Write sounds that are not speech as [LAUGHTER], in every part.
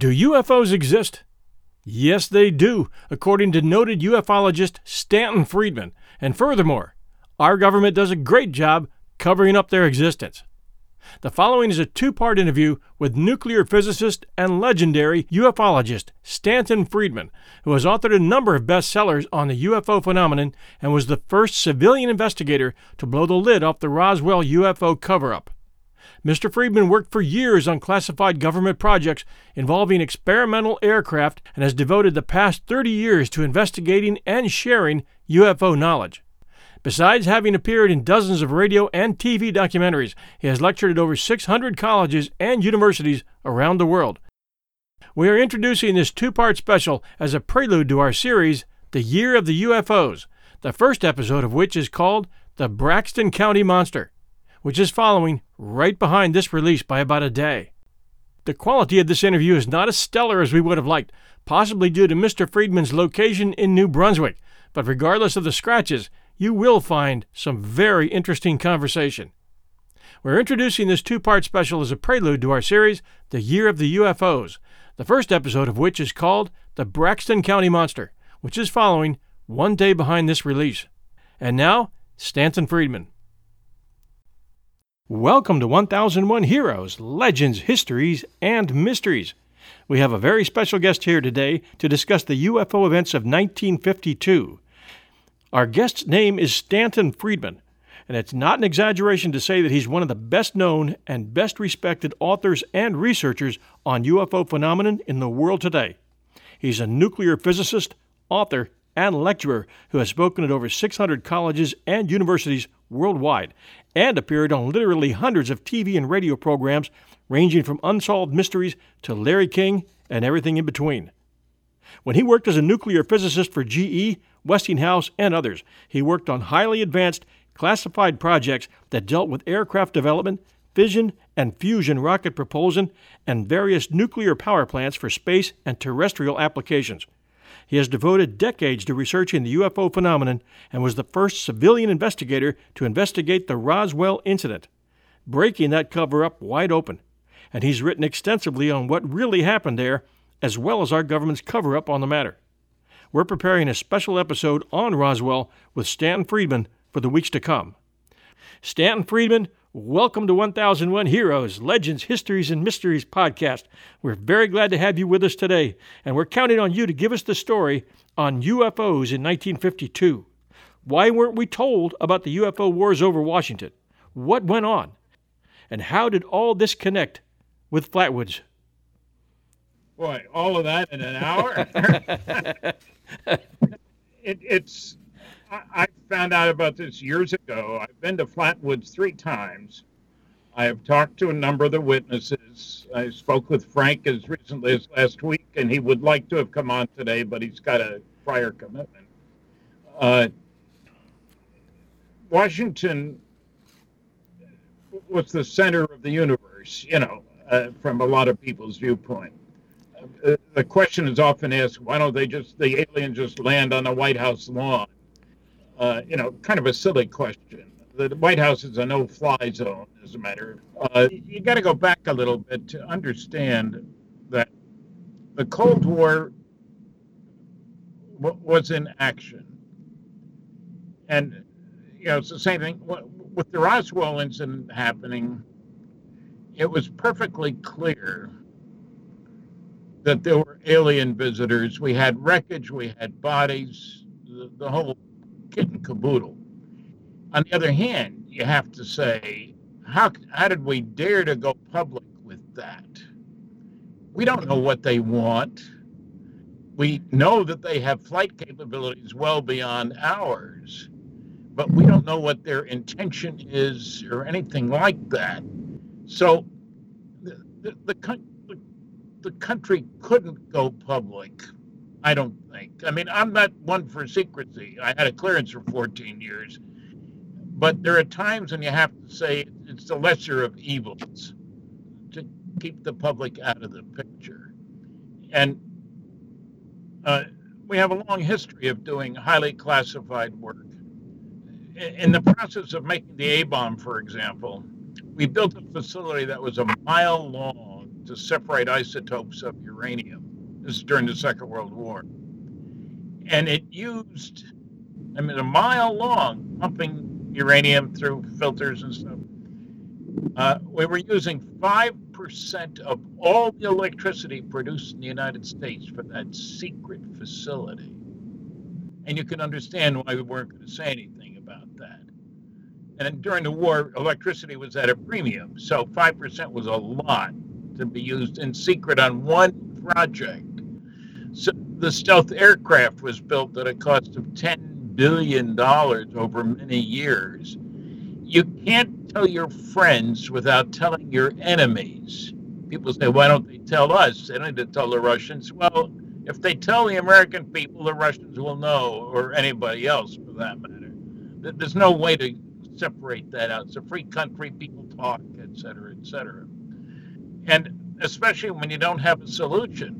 Do UFOs exist? Yes, they do, according to noted ufologist Stanton Friedman. And furthermore, our government does a great job covering up their existence. The following is a two part interview with nuclear physicist and legendary ufologist Stanton Friedman, who has authored a number of bestsellers on the UFO phenomenon and was the first civilian investigator to blow the lid off the Roswell UFO cover up. Mr. Friedman worked for years on classified government projects involving experimental aircraft and has devoted the past 30 years to investigating and sharing UFO knowledge. Besides having appeared in dozens of radio and TV documentaries, he has lectured at over 600 colleges and universities around the world. We are introducing this two part special as a prelude to our series, The Year of the UFOs, the first episode of which is called The Braxton County Monster which is following right behind this release by about a day. The quality of this interview is not as stellar as we would have liked, possibly due to Mr. Friedman's location in New Brunswick, but regardless of the scratches, you will find some very interesting conversation. We're introducing this two part special as a prelude to our series, The Year of the UFOs, the first episode of which is called The Braxton County Monster, which is following one day behind this release. And now, Stanton Friedman. Welcome to 1001 Heroes, Legends, Histories, and Mysteries. We have a very special guest here today to discuss the UFO events of 1952. Our guest's name is Stanton Friedman, and it's not an exaggeration to say that he's one of the best known and best respected authors and researchers on UFO phenomenon in the world today. He's a nuclear physicist, author, and lecturer who has spoken at over 600 colleges and universities worldwide and appeared on literally hundreds of TV and radio programs ranging from unsolved mysteries to Larry King and everything in between. When he worked as a nuclear physicist for GE, Westinghouse, and others, he worked on highly advanced, classified projects that dealt with aircraft development, fission and fusion rocket propulsion, and various nuclear power plants for space and terrestrial applications. He has devoted decades to researching the UFO phenomenon and was the first civilian investigator to investigate the Roswell incident, breaking that cover up wide open. And he's written extensively on what really happened there, as well as our government's cover up on the matter. We're preparing a special episode on Roswell with Stanton Friedman for the weeks to come. Stanton Friedman, Welcome to 1001 Heroes, Legends, Histories, and Mysteries podcast. We're very glad to have you with us today, and we're counting on you to give us the story on UFOs in 1952. Why weren't we told about the UFO wars over Washington? What went on? And how did all this connect with Flatwoods? Boy, all of that in an hour? [LAUGHS] [LAUGHS] it, it's I, found out about this years ago. I've been to Flatwoods three times. I have talked to a number of the witnesses. I spoke with Frank as recently as last week, and he would like to have come on today, but he's got a prior commitment. Uh, Washington was the center of the universe, you know, uh, from a lot of people's viewpoint. Uh, the question is often asked, why don't they just, the aliens just land on the White House lawn? Uh, you know, kind of a silly question. The White House is a no-fly zone, as a matter. Uh, you got to go back a little bit to understand that the Cold War w- was in action, and you know, it's the same thing with the Roswell incident happening. It was perfectly clear that there were alien visitors. We had wreckage, we had bodies, the, the whole kit and caboodle. On the other hand, you have to say, how, how did we dare to go public with that? We don't know what they want. We know that they have flight capabilities well beyond ours, but we don't know what their intention is or anything like that. So the, the, the, the country couldn't go public. I don't. I mean, I'm not one for secrecy. I had a clearance for 14 years. But there are times when you have to say it's the lesser of evils to keep the public out of the picture. And uh, we have a long history of doing highly classified work. In the process of making the A bomb, for example, we built a facility that was a mile long to separate isotopes of uranium. This is during the Second World War. And it used, I mean, a mile long, pumping uranium through filters and stuff. Uh, we were using 5% of all the electricity produced in the United States for that secret facility. And you can understand why we weren't going to say anything about that. And during the war, electricity was at a premium, so 5% was a lot to be used in secret on one project. So the stealth aircraft was built at a cost of $10 billion over many years. You can't tell your friends without telling your enemies. People say, why don't they tell us? They don't need to tell the Russians. Well, if they tell the American people, the Russians will know, or anybody else for that matter. There's no way to separate that out. It's a free country, people talk, et cetera, et cetera. And especially when you don't have a solution.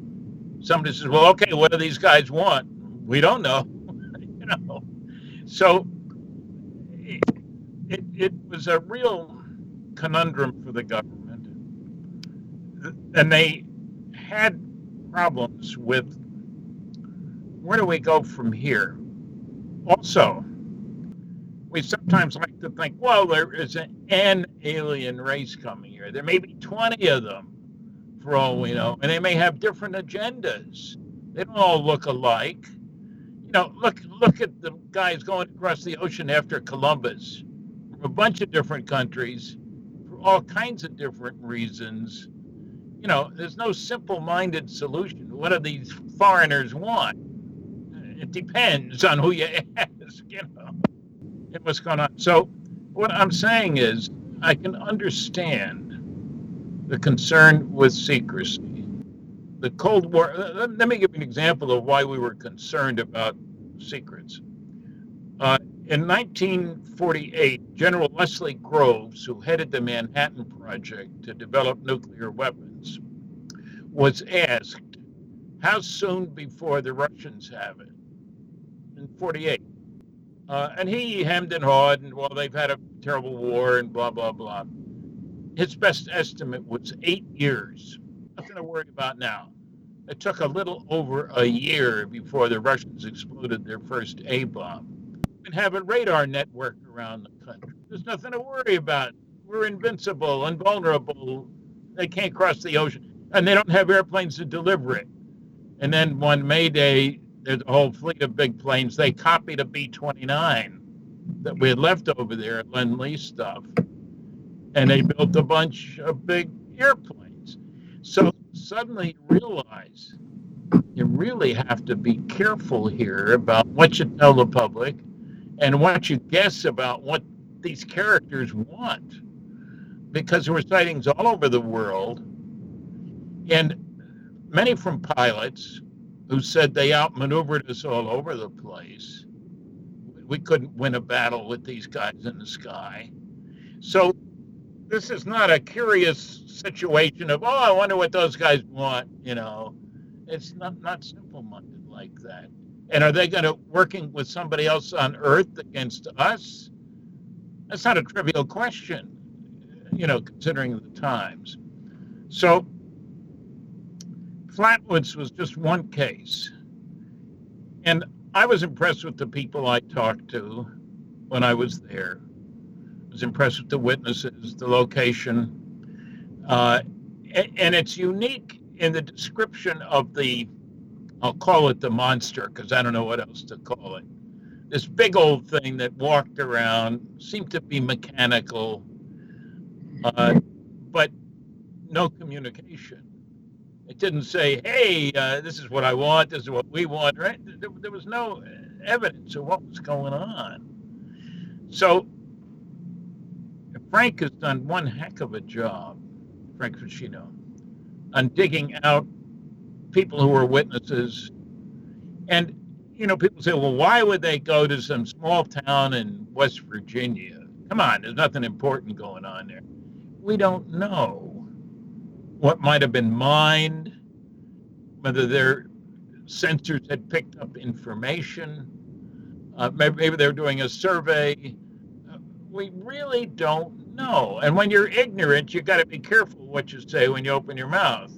Somebody says, well, okay, what do these guys want? We don't know. [LAUGHS] you know. So it, it, was a real conundrum for the government. And they had problems with where do we go from here? Also, we sometimes like to think, well, there is an, an alien race coming here. There may be 20 of them, for all we know, and they may have different agendas. They don't all look alike. You know, look look at the guys going across the ocean after Columbus from a bunch of different countries for all kinds of different reasons. You know, there's no simple-minded solution. What do these foreigners want? It depends on who you [LAUGHS] ask. You know what's going on. So, what I'm saying is, I can understand the concern with secrecy. The Cold War, let me give you an example of why we were concerned about secrets. Uh, in 1948, General Leslie Groves, who headed the Manhattan Project to develop nuclear weapons, was asked, How soon before the Russians have it? In 48. Uh, and he hemmed and hawed, and well, they've had a terrible war and blah, blah, blah. His best estimate was eight years. Nothing to worry about now. It took a little over a year before the Russians exploded their first A bomb. And have a radar network around the country. There's nothing to worry about. We're invincible, invulnerable. They can't cross the ocean, and they don't have airplanes to deliver it. And then one May Day, there's a whole fleet of big planes. They copied a B 29 that we had left over there at Lend stuff. And they built a bunch of big airplanes. So suddenly you realize you really have to be careful here about what you tell the public and what you guess about what these characters want. Because there were sightings all over the world. And many from pilots who said they outmaneuvered us all over the place. We couldn't win a battle with these guys in the sky. So this is not a curious situation of, oh, I wonder what those guys want, you know. It's not, not simple minded like that. And are they going to working with somebody else on Earth against us? That's not a trivial question, you know, considering the times. So Flatwoods was just one case. And I was impressed with the people I talked to when I was there. Was impressed with the witnesses, the location. Uh, and, and it's unique in the description of the, I'll call it the monster because I don't know what else to call it. This big old thing that walked around, seemed to be mechanical, uh, but no communication. It didn't say, hey, uh, this is what I want, this is what we want, right? There, there was no evidence of what was going on. So Frank has done one heck of a job, Frank Feschino, on digging out people who were witnesses. And, you know, people say, well, why would they go to some small town in West Virginia? Come on, there's nothing important going on there. We don't know what might have been mined, whether their sensors had picked up information. Uh, maybe, maybe they're doing a survey. Uh, we really don't know. And when you're ignorant, you got to be careful what you say when you open your mouth.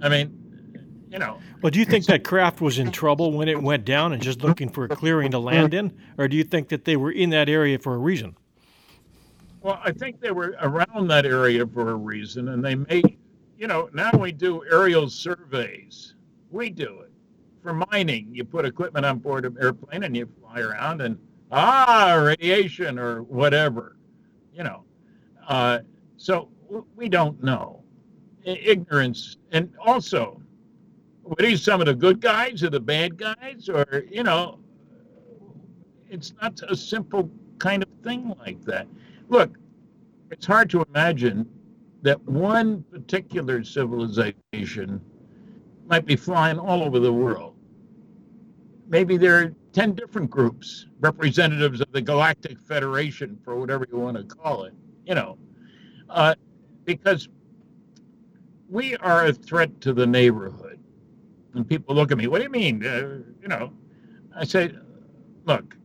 I mean, you know. Well, do you think that craft was in trouble when it went down and just looking for a clearing to land in, or do you think that they were in that area for a reason? Well, I think they were around that area for a reason, and they may you know, now we do aerial surveys. We do it. For mining, you put equipment on board an airplane and you fly around and, ah, radiation or whatever, you know. Uh, so we don't know. Ignorance. And also, were these some of the good guys or the bad guys? Or, you know, it's not a simple kind of thing like that. Look, it's hard to imagine that one particular civilization might be flying all over the world. Maybe there are 10 different groups, representatives of the Galactic Federation, for whatever you want to call it, you know, uh, because we are a threat to the neighborhood. And people look at me, what do you mean? Uh, you know, I say, look,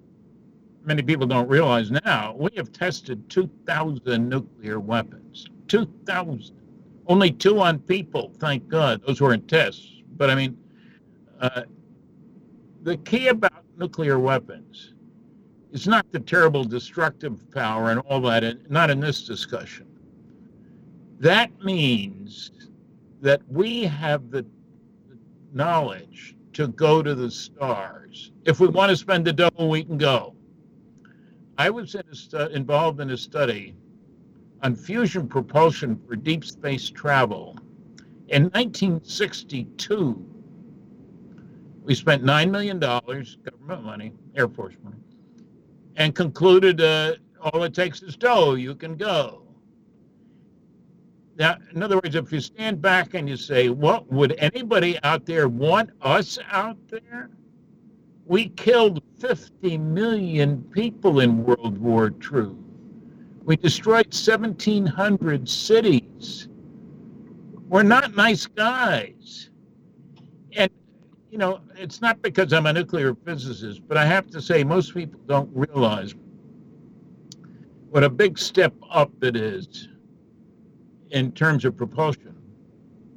many people don't realize now, we have tested 2,000 nuclear weapons. 2,000. Only two on people, thank God. Those weren't tests. But I mean, uh, the key about nuclear weapons is not the terrible destructive power and all that, not in this discussion. That means that we have the knowledge to go to the stars. If we want to spend the dough, we can go. I was in stu- involved in a study on fusion propulsion for deep space travel. In 1962, we spent $9 million, government money, Air Force money, and concluded all it takes is dough, you can go. Now, in other words, if you stand back and you say, what would anybody out there want us out there? We killed 50 million people in World War II. We destroyed 1,700 cities. We're not nice guys. You know, it's not because I'm a nuclear physicist, but I have to say, most people don't realize what a big step up it is in terms of propulsion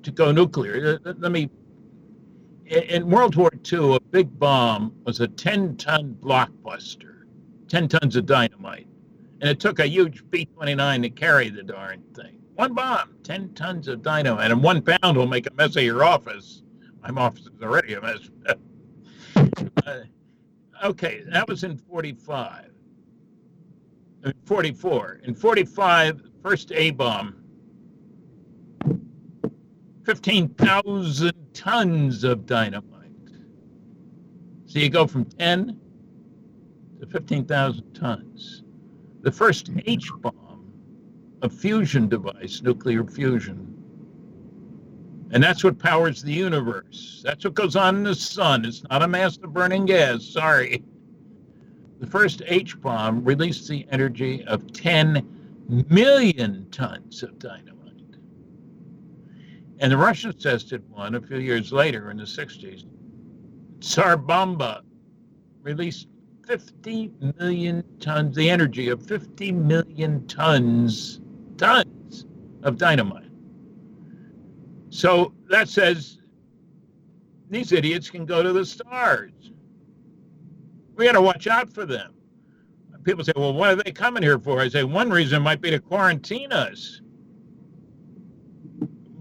to go nuclear. Uh, uh, let me. In World War II, a big bomb was a 10 ton blockbuster, 10 tons of dynamite and it took a huge B 29 to carry the darn thing. One bomb, 10 tons of dynamite, and one pound will make a mess of your office. Is already a mess. uh, okay, that was in 45. In 44. In 45, first A bomb, 15,000 tons of dynamite. So you go from 10 to 15,000 tons the first H bomb, a fusion device, nuclear fusion. And that's what powers the universe. That's what goes on in the sun. It's not a mass of burning gas. Sorry. The first H bomb released the energy of 10 million tons of dynamite. And the Russians tested one a few years later in the 60s. Tsar Bomba released 50 million tons, the energy of 50 million tons, tons of dynamite. So that says these idiots can go to the stars. We got to watch out for them. People say, well, what are they coming here for? I say, one reason might be to quarantine us.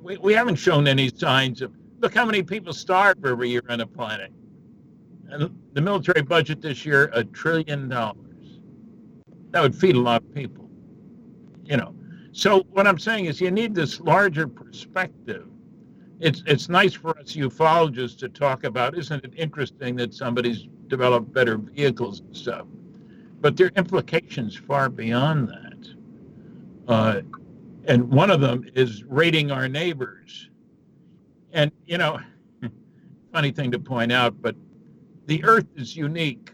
We, we haven't shown any signs of, look how many people starve every year on the planet. And the military budget this year, a trillion dollars. That would feed a lot of people. You know. So what I'm saying is you need this larger perspective. It's it's nice for us ufologists to talk about, isn't it interesting that somebody's developed better vehicles and stuff? But there are implications far beyond that. Uh, and one of them is rating our neighbors. And, you know, [LAUGHS] funny thing to point out, but the Earth is unique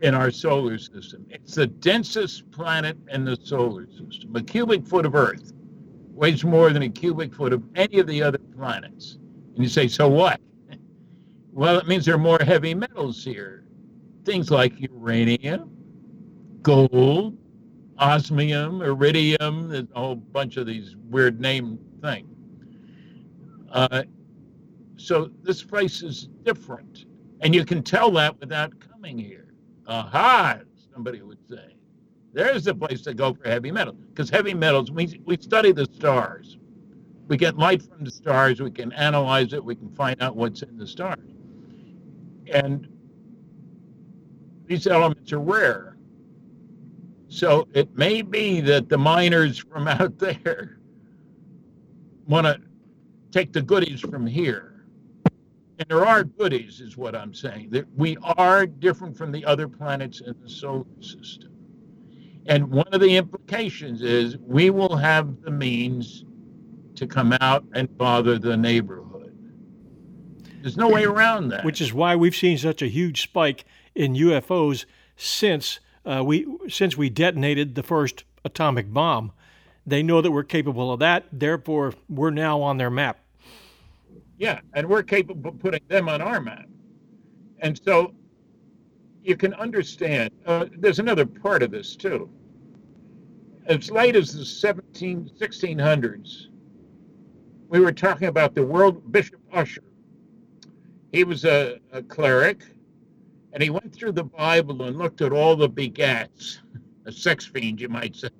in our solar system. It's the densest planet in the solar system. A cubic foot of Earth weighs more than a cubic foot of any of the other planets. And you say, so what? [LAUGHS] Well, it means there are more heavy metals here. Things like uranium, gold, osmium, iridium, there's a whole bunch of these weird name things. Uh, so this place is different. And you can tell that without coming here. Aha, somebody would say. There's the place to go for heavy metals. Because heavy metals, we, we study the stars. We get light from the stars, we can analyze it, we can find out what's in the stars. And these elements are rare. So it may be that the miners from [LAUGHS] out there want to take the goodies from here and there are goodies, is what I'm saying. That we are different from the other planets in the solar system. And one of the implications is we will have the means to come out and bother the neighborhood. There's no way around that. Which is why we've seen such a huge spike in UFOs since uh, we since we detonated the first atomic bomb. They know that we're capable of that. Therefore, we're now on their map. Yeah, and we're capable of putting them on our map. And so you can understand, uh, there's another part of this too. As late as the 17, 1600s, we were talking about the world Bishop Ussher. He was a, a cleric, and he went through the Bible and looked at all the begats, a sex fiend, you might say.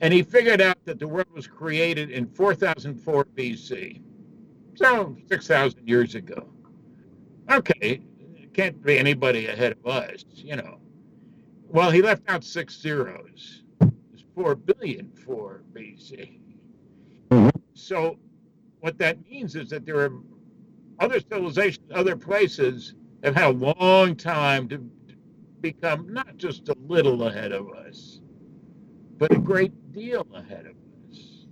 And he figured out that the world was created in 4004 BC. So 6,000 years ago. Okay, can't be anybody ahead of us, you know. Well, he left out six zeros. It's 4 billion for BC. Mm-hmm. So what that means is that there are other civilizations, other places have had a long time to become not just a little ahead of us, but a great deal ahead of us.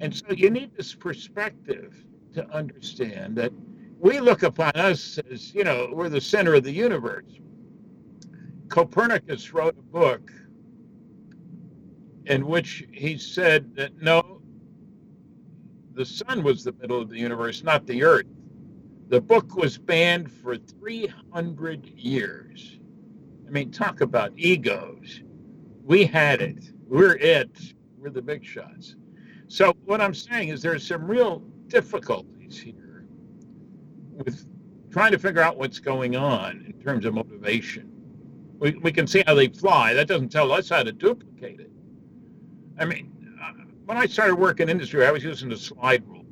And so you need this perspective to understand that we look upon us as, you know, we're the center of the universe. Copernicus wrote a book in which he said that no, the sun was the middle of the universe, not the earth. The book was banned for 300 years. I mean, talk about egos. We had it. We're it. We're the big shots. So, what I'm saying is there's some real difficulties here with trying to figure out what's going on in terms of motivation. We, we can see how they fly. That doesn't tell us how to duplicate it. I mean, uh, when I started working in industry, I was using the slide rule,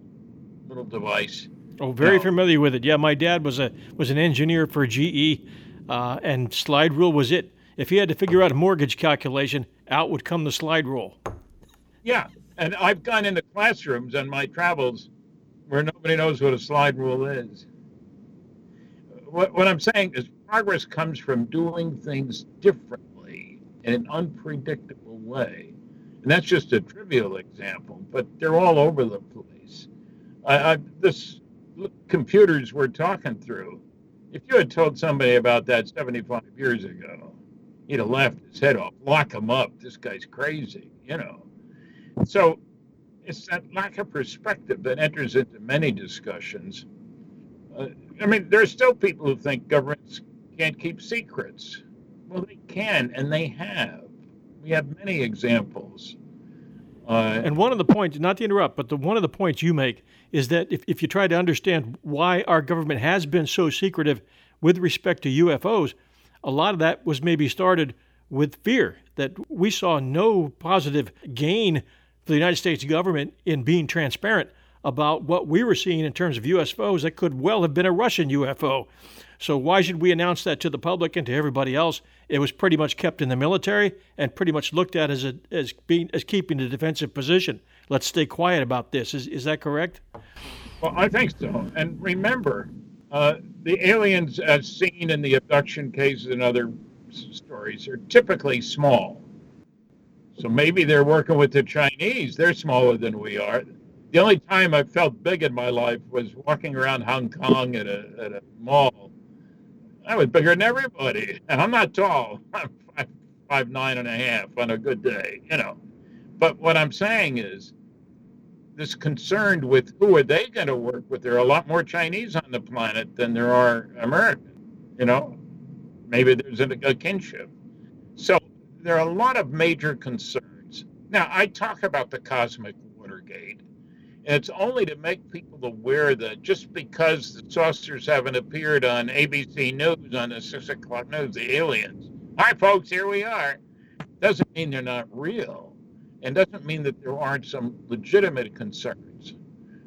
little device. Oh, very familiar with it. Yeah, my dad was a was an engineer for GE, uh, and slide rule was it. If he had to figure out a mortgage calculation, out would come the slide rule. Yeah, and I've gone into classrooms on my travels where nobody knows what a slide rule is. What, what I'm saying is progress comes from doing things differently in an unpredictable way. And that's just a trivial example, but they're all over the place. I, I, this computers we're talking through, if you had told somebody about that 75 years ago, he'd have laughed his head off, lock him up. This guy's crazy, you know. So it's that lack of perspective that enters into many discussions. Uh, I mean, there are still people who think governments can't keep secrets. Well, they can, and they have. We have many examples. Uh, and one of the points, not to interrupt, but the one of the points you make is that if, if you try to understand why our government has been so secretive with respect to UFOs, a lot of that was maybe started with fear that we saw no positive gain for the United States government in being transparent about what we were seeing in terms of UFOs that could well have been a Russian UFO. So why should we announce that to the public and to everybody else? It was pretty much kept in the military and pretty much looked at as a, as being as keeping a defensive position. Let's stay quiet about this. Is is that correct? Well, I think so. And remember, uh, the aliens, as seen in the abduction cases and other stories, are typically small. So maybe they're working with the Chinese. They're smaller than we are. The only time I felt big in my life was walking around Hong Kong at a, at a mall I was bigger than everybody, and I'm not tall. [LAUGHS] I'm five, five nine and a half on a good day, you know. But what I'm saying is, this concerned with who are they going to work with? There are a lot more Chinese on the planet than there are Americans, You know, maybe there's a, a kinship. So there are a lot of major concerns. Now I talk about the cosmic Watergate and it's only to make people aware that just because the saucers haven't appeared on ABC News on the six o'clock news, the aliens, hi folks, here we are, doesn't mean they're not real, and doesn't mean that there aren't some legitimate concerns.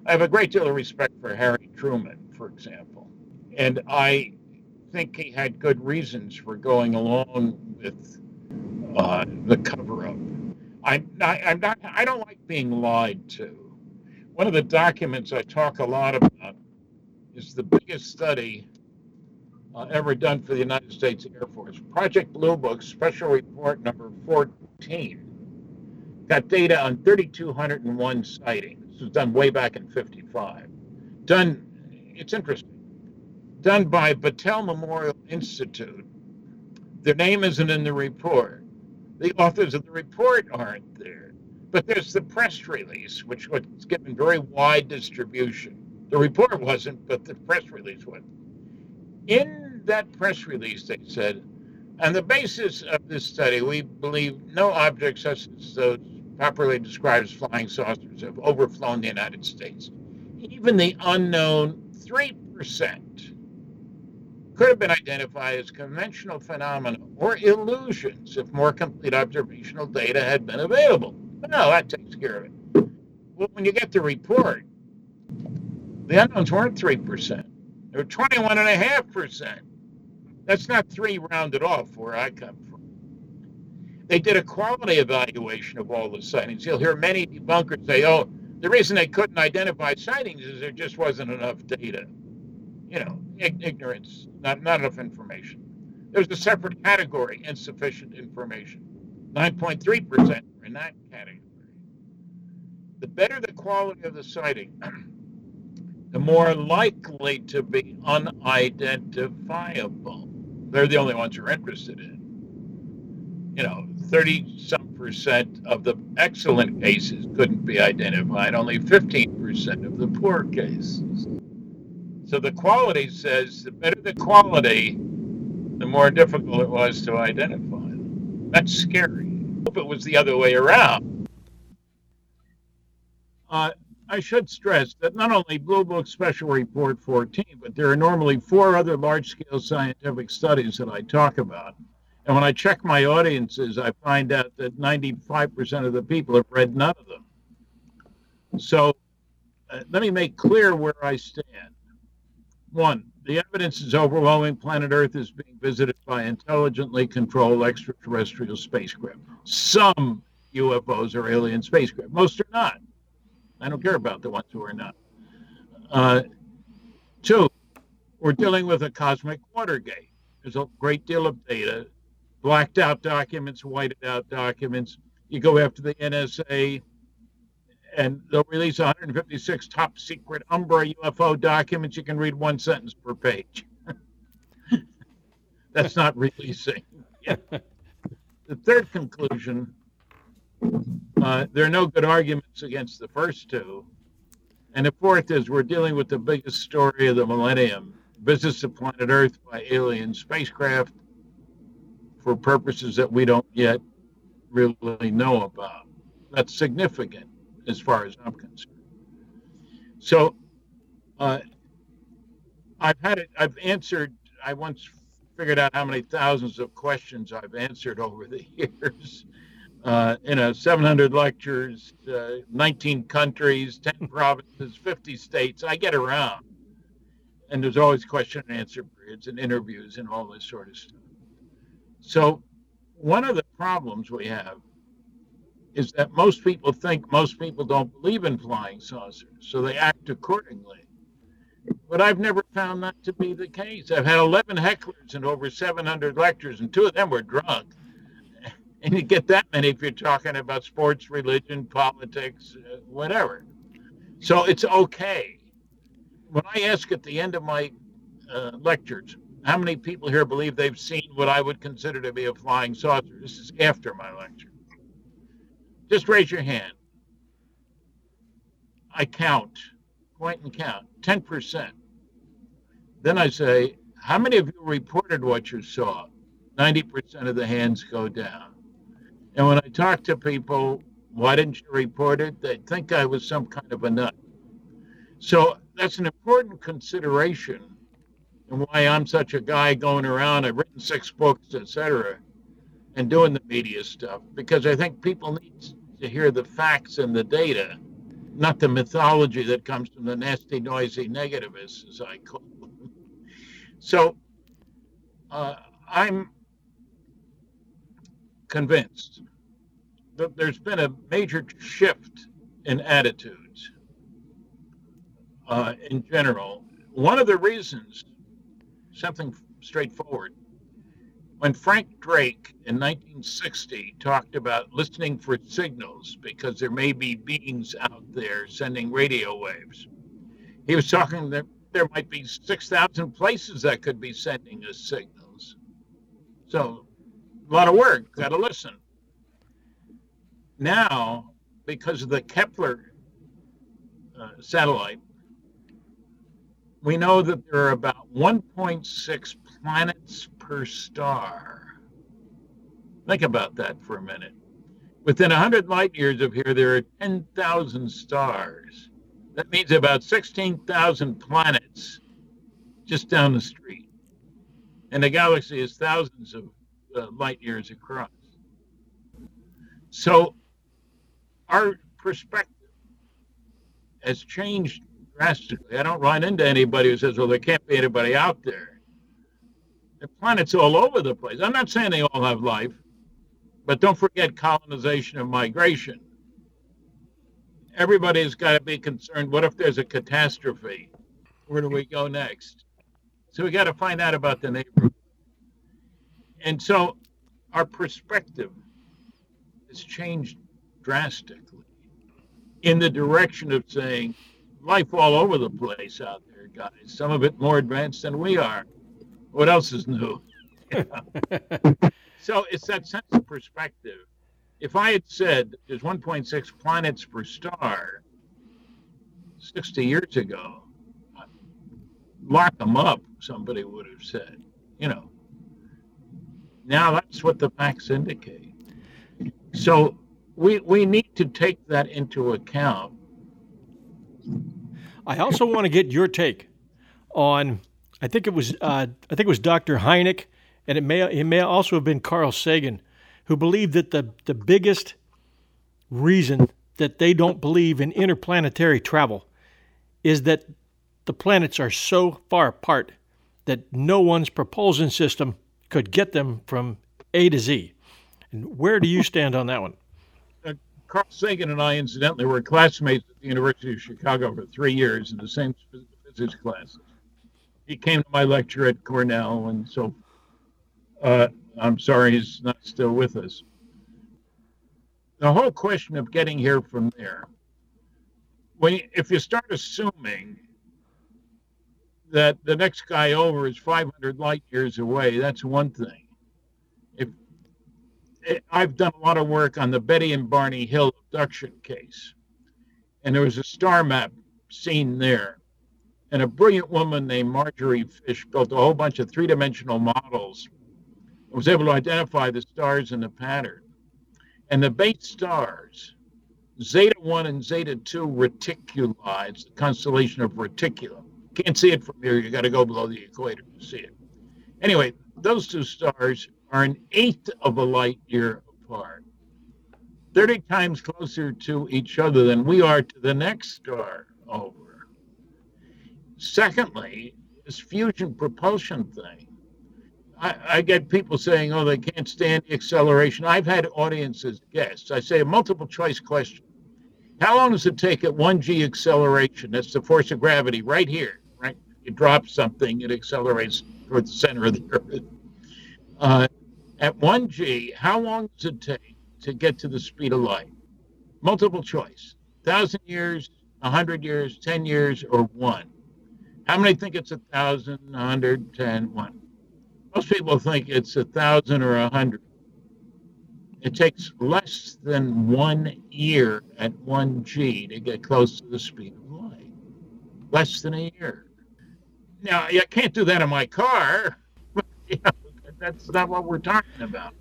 I have a great deal of respect for Harry Truman, for example, and I think he had good reasons for going along with uh, the cover-up. I'm not, I'm not. I don't like being lied to. One of the documents I talk a lot about is the biggest study uh, ever done for the United States Air Force. Project Blue Book, Special Report number 14, got data on 3,201 sightings. This was done way back in 55. Done, it's interesting, done by Battelle Memorial Institute. Their name isn't in the report. The authors of the report aren't there. But there's the press release, which was given very wide distribution. The report wasn't, but the press release was. In that press release, they said, on the basis of this study, we believe no objects such as those properly described as flying saucers have overflown the United States. Even the unknown 3% could have been identified as conventional phenomena or illusions if more complete observational data had been available. No, that takes care of it. Well, when you get the report, the unknowns weren't 3%. They were 21.5%. That's not three rounded off where I come from. They did a quality evaluation of all the sightings. You'll hear many debunkers say, oh, the reason they couldn't identify sightings is there just wasn't enough data. You know, ignorance, not, not enough information. There's a separate category, insufficient information. 9.3% in that category. The better the quality of the sighting, [CLEARS THROAT] the more likely to be unidentifiable. They're the only ones you're interested in. You know, 30 some percent of the excellent cases couldn't be identified, only 15% of the poor cases. So the quality says the better the quality, the more difficult it was to identify. That's scary Hope it was the other way around. Uh, I should stress that not only Blue Book Special Report 14, but there are normally four other large scale scientific studies that I talk about. And when I check my audiences, I find out that 95% of the people have read none of them. So uh, let me make clear where I stand. One, the evidence is overwhelming. Planet Earth is being visited by intelligently controlled extraterrestrial spacecraft. Some UFOs are alien spacecraft. Most are not. I don't care about the ones who are not. Uh, two, we're dealing with a cosmic Watergate. There's a great deal of data, blacked out documents, whited out documents. You go after the NSA, and they'll release 156 top secret Umbra UFO documents. You can read one sentence per page. [LAUGHS] That's not releasing. [LAUGHS] the third conclusion uh, there are no good arguments against the first two. And the fourth is we're dealing with the biggest story of the millennium visits of planet Earth by alien spacecraft for purposes that we don't yet really know about. That's significant as far as I'm concerned. So uh, I've had it, I've answered, I once figured out how many thousands of questions I've answered over the [LAUGHS] years. Uh, you know, 700 lectures, uh, 19 countries, 10 [LAUGHS] provinces, 50 states. I get around. And there's always question and answer periods and interviews and all this sort of stuff. So, one of the problems we have is that most people think most people don't believe in flying saucers, so they act accordingly. But I've never found that to be the case. I've had 11 hecklers and over 700 lectures, and two of them were drunk. [LAUGHS] And you get that many if you're talking about sports, religion, politics, uh, whatever. So it's okay. When I ask at the end of my uh, lectures, how many people here believe they've seen what I would consider to be a flying saucer? This is after my lecture. Just raise your hand. I count, point and count, 10%. Then I say, how many of you reported what you saw? 90% of the hands go down. And when I talk to people, why didn't you report it? They think I was some kind of a nut. So that's an important consideration and why I'm such a guy going around. I've written six books, etc., and doing the media stuff because I think people need to hear the facts and the data, not the mythology that comes from the nasty, noisy negativists, as I call them. So uh, I'm convinced that there's been a major shift in attitudes uh, in general. One of the reasons, something straightforward, when Frank Drake in 1960 talked about listening for signals because there may be beings out there sending radio waves, he was talking that there might be 6,000 places that could be sending us signals. So, a lot of work, got to listen. Now, because of the Kepler uh, satellite, we know that there are about 1.6 planets per star. Think about that for a minute. Within 100 light years of here, there are 10,000 stars. That means about 16,000 planets just down the street. And the galaxy is thousands of uh, light years across. So our perspective has changed drastically. I don't run into anybody who says, well, there can't be anybody out there the planets all over the place. I'm not saying they all have life, but don't forget colonization and migration. Everybody's got to be concerned. What if there's a catastrophe? Where do we go next? So we got to find out about the neighborhood. And so our perspective has changed drastically in the direction of saying life all over the place out there, guys. Some of it more advanced than we are. What else is new? [LAUGHS] so it's that sense of perspective. If I had said there's 1.6 planets per star 60 years ago, lock them up, somebody would have said. You know, now that's what the facts indicate. So we, we need to take that into account. I also want to get your take on I think it was uh, I think it was Dr. Hynek, and it may it may also have been Carl Sagan, who believed that the the biggest reason that they don't believe in interplanetary travel is that the planets are so far apart that no one's propulsion system could get them from A to Z. And where do you stand on that one? Uh, Carl Sagan and I, incidentally, were classmates at the University of Chicago for three years in the same physics classes he came to my lecture at Cornell, and so uh, I'm sorry he's not still with us. The whole question of getting here from there, when if you start assuming that the next guy over is 500 light years away, that's one thing. If it, eh, I've done a lot of work on the Betty and Barney Hill abduction case, and there was a star map scene there. And a brilliant woman named Marjorie Fish built a whole bunch of three dimensional models and was able to identify the stars in the pattern. And the base stars, Zeta 1 and Zeta 2 reticuli, the constellation of Reticulum. Can't see it from here. You got to go below the equator to see it. Anyway, those two stars are an eighth of a light year apart, 30 times closer to each other than we are to the next star over. Secondly, this fusion propulsion thing. I, I, get people saying, oh, they can't stand the acceleration. I've had audiences, guests. I say a multiple choice question. How long does it take at 1g acceleration? That's the force of gravity right here, right? You drop something, it accelerates toward the center of the earth. Uh, at 1g, how long does it take to get to the speed of light? Multiple choice. 1,000 years, 100 years, 10 years, or one? How many think it's a 1,000, 100, 10, 1? Most people think it's a 1,000 or a 100. It takes less than one year at 1g to get close to the speed of light. Less than a year. Now, I can't do that in my car. But, [LAUGHS] you know, that's not what we're talking about.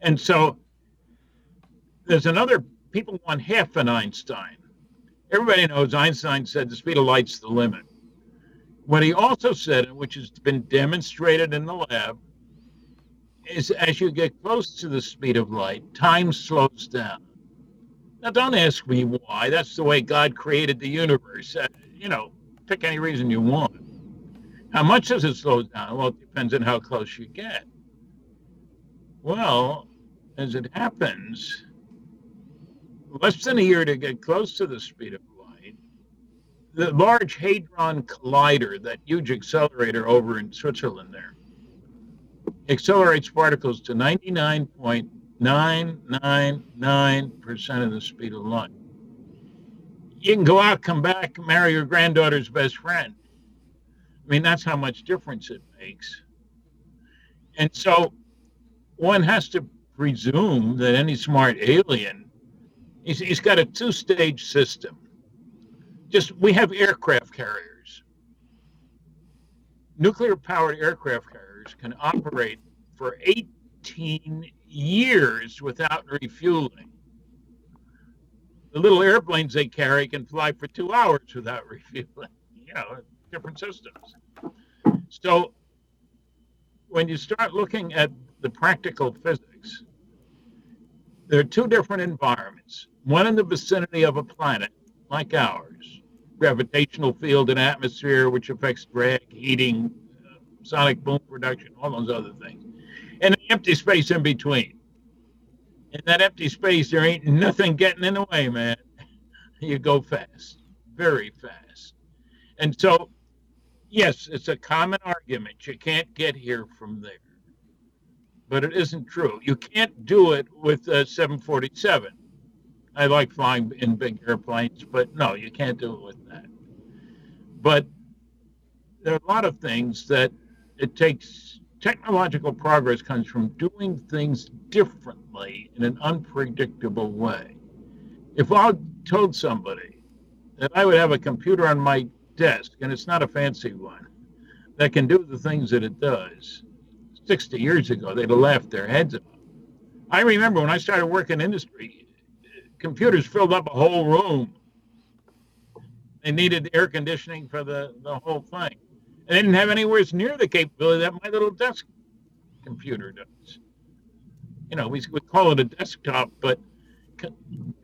And so there's another, people want half an Einstein. Everybody knows Einstein said the speed of light's the limit. What he also said, which has been demonstrated in the lab, is as you get close to the speed of light, time slows down. Now, don't ask me why. That's the way God created the universe. Uh, you know, pick any reason you want. How much does it slow down? Well, it depends on how close you get. Well, as it happens, less than a year to get close to the speed of light, the Large Hadron Collider, that huge accelerator over in Switzerland there, accelerates particles to 99.999% of the speed of light. You can go out, come back, marry your granddaughter's best friend. I mean, that's how much difference it makes. And so one has to presume that any smart alien, he's, he's got a two stage system. Just we have aircraft carriers. Nuclear powered aircraft carriers can operate for 18 years without refueling. The little airplanes they carry can fly for two hours without [LAUGHS] refueling. You know, different systems. So when you start looking at the practical physics, there are two different environments. One in the vicinity of a planet like ours, gravitational field and atmosphere, which affects drag, heating, sonic boom production, all those other things, and an empty space in between. In that empty space, there ain't nothing getting in the way, man. [LAUGHS] You go fast, very fast. And so yes, it's a common argument. You can't get here from there. But it isn't true. You can't do it with a 747. I like flying in big airplanes, but no, you can't do it with that. But there are a lot of things that it takes technological progress comes from doing things differently in an unpredictable way. If I told somebody that I would have a computer on my desk, and it's not a fancy one, that can do the things that it does. 60 years ago, they'd have laughed their heads off. I remember when I started working in industry, computers filled up a whole room. They needed air conditioning for the, the whole thing. They didn't have anywhere near the capability that my little desk computer does. You know, we, we call it a desktop, but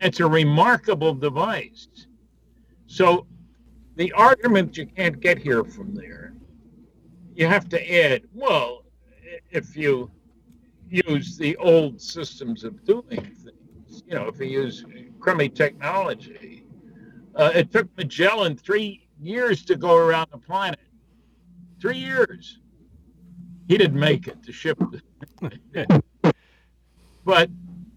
it's a remarkable device. So the argument you can't get here from there, you have to add, well, if you use the old systems of doing you know, if you use crummy technology, uh, it took Magellan three years to go around the planet. Three years. He didn't make it to ship [LAUGHS] but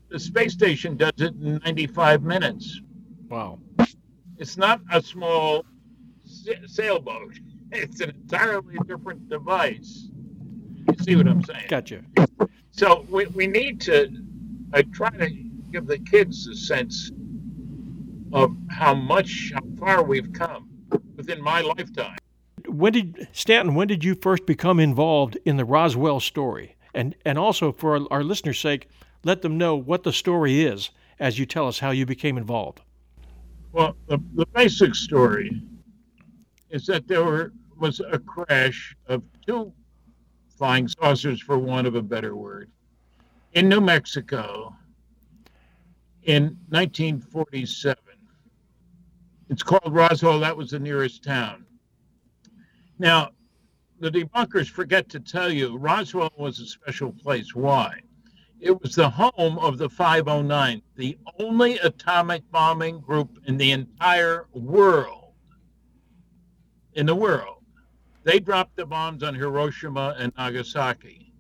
the space station does it in 95 minutes. Wow. It's not a small sailboat. [LAUGHS] It's an entirely different device. You see what I'm saying? Gotcha. So we, we need to, I try to give the kids a sense of how much, how far we've come within my lifetime. When did Stanton? When did you first become involved in the Roswell story? And and also for our, our listeners' sake, let them know what the story is as you tell us how you became involved. Well, the, the basic story is that there were, was a crash of two flying saucers, for want of a better word, in New Mexico in 1947. It's called Roswell. That was the nearest town. Now, the debunkers forget to tell you Roswell was a special place. Why? It was the home of the 509, the only atomic bombing group in the entire world. In the world. They dropped the bombs on Hiroshima and Nagasaki.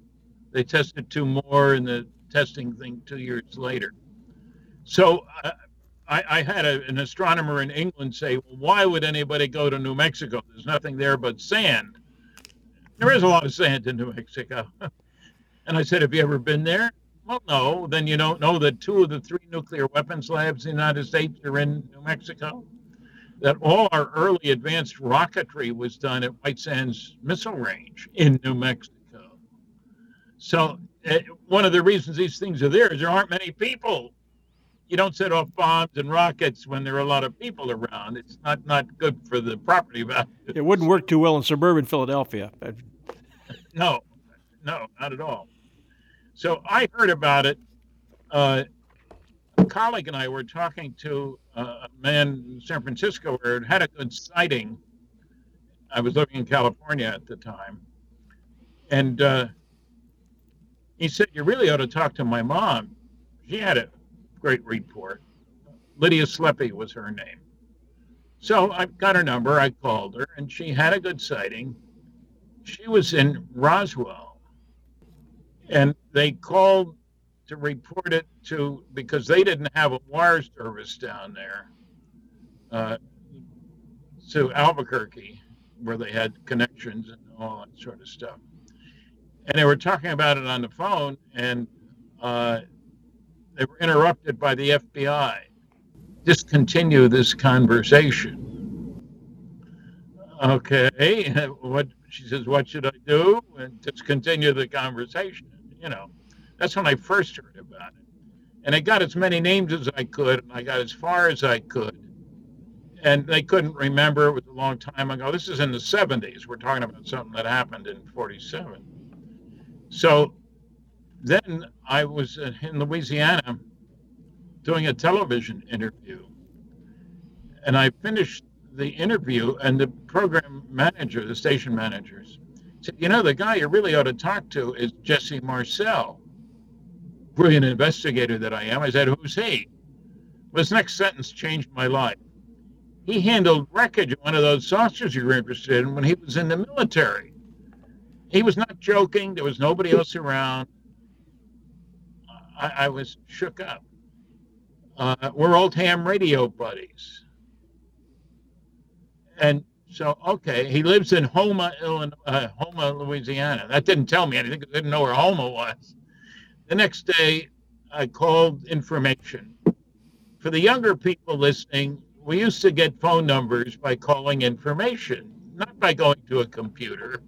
They tested two more in the testing thing two years later. So uh, I, I, had a, an astronomer in England say, well, why would anybody go to New Mexico? There's nothing there but sand. There is a lot of sand in New Mexico. [LAUGHS] and I said, have you ever been there? Well, no. Then you don't know that two of the three nuclear weapons labs in the United States are in New Mexico. That all our early advanced rocketry was done at White Sands Missile Range in New Mexico. So uh, one of the reasons these things are there is there aren't many people you don't set off bombs and rockets when there are a lot of people around. It's not not good for the property value. It wouldn't work too well in suburban Philadelphia. [LAUGHS] no, no, not at all. So I heard about it. Uh, a colleague and I were talking to a man in San Francisco where it had a good sighting. I was living in California at the time, and uh, he said, "You really ought to talk to my mom. She had it." Great report. Lydia Sleppy was her name. So I got her number. I called her, and she had a good sighting. She was in Roswell, and they called to report it to because they didn't have a wire service down there uh, to Albuquerque, where they had connections and all that sort of stuff. And they were talking about it on the phone, and uh, they were interrupted by the FBI. Discontinue this conversation. Okay, [LAUGHS] what she says, what should I do? And discontinue the conversation. You know, that's when I first heard about it. And I got as many names as I could, and I got as far as I could. And they couldn't remember. It was a long time ago. This is in the 70s. We're talking about something that happened in 47. So then I was in Louisiana doing a television interview. And I finished the interview, and the program manager, the station managers, said, You know, the guy you really ought to talk to is Jesse Marcel. Brilliant investigator that I am. I said, Who's he? Well, his next sentence changed my life. He handled wreckage of one of those saucers you were interested in when he was in the military. He was not joking. There was nobody else around. I, I was shook up. Uh, we're old ham radio buddies. And so, okay, he lives in Houma, Illinois, uh, Houma, Louisiana. That didn't tell me anything. I didn't know where Houma was. The next day, I called information. For the younger people listening, we used to get phone numbers by calling information, not by going to a computer.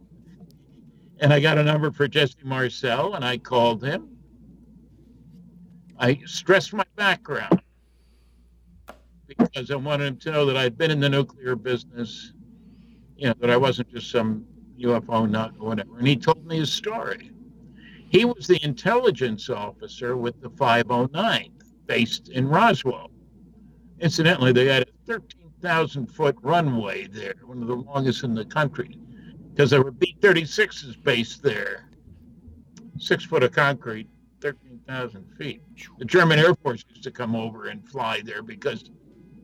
[LAUGHS] and I got a number for Jesse Marcel, and I called him. I stressed my background because I wanted him to know that I'd been in the nuclear business, you know, that I wasn't just some UFO nut or whatever. And he told me his story. He was the intelligence officer with the 509th, based in Roswell. Incidentally, they had a 13,000 foot runway there, one of the longest in the country, because there were B 36s based there. Six foot of concrete, 13,000 feet. The German Air Force used to come over and fly there because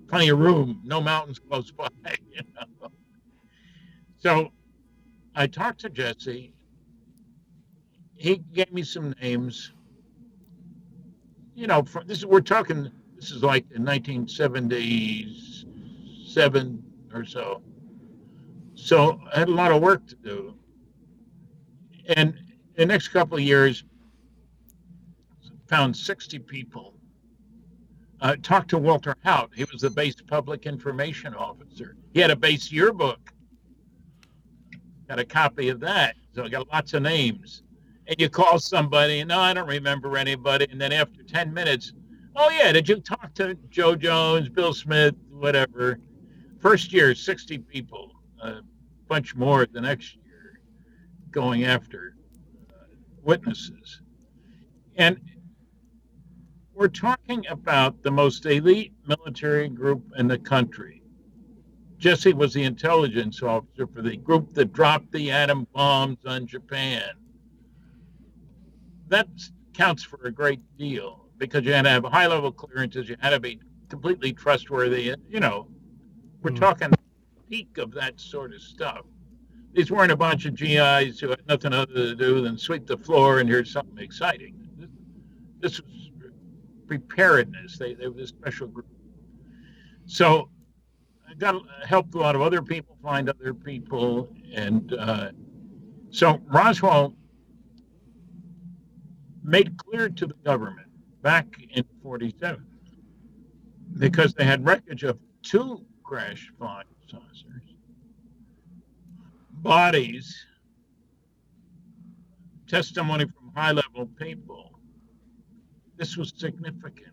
plenty of room, no mountains close by. [LAUGHS] You know? So I talked to Jesse. He gave me some names. You know, for, this is we're talking. This is like in 1977 or so. So I had a lot of work to do. And the next couple of years, found 60 people uh, talked to Walter Haut. He was the base public information officer. He had a base yearbook. Got a copy of that. So I got lots of names. And you call somebody, no, I don't remember anybody. And then after 10 minutes, oh, yeah, did you talk to Joe Jones, Bill Smith, whatever? First year, 60 people, a bunch more the next year going after uh, witnesses. And we're talking about the most elite military group in the country. Jesse was the intelligence officer for the group that dropped the atom bombs on Japan. That counts for a great deal because you had to have high level clearances, you had to be completely trustworthy. You know, we're mm. talking peak of that sort of stuff. These weren't a bunch of GIs who had nothing other to do than sweep the floor and hear something exciting. This, this was preparedness. They, they were a special group. So I got helped a lot of other people find other people. And uh, so Roswell made clear to the government back in 47 because they had wreckage of two crash flying saucers, bodies, testimony from high level people this was significant.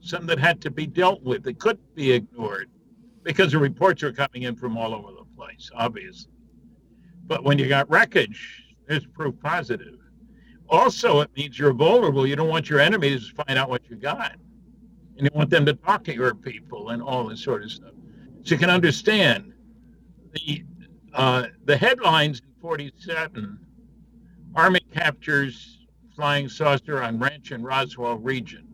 Something that had to be dealt with. It couldn't be ignored because the reports are coming in from all over the place, obviously. But when you got wreckage, there's proof positive. Also, it means you're vulnerable. You don't want your enemies to find out what you got. And you want them to talk to your people and all this sort of stuff. So you can understand the uh, the headlines in 47 Army captures flying saucer on ranch in Roswell region.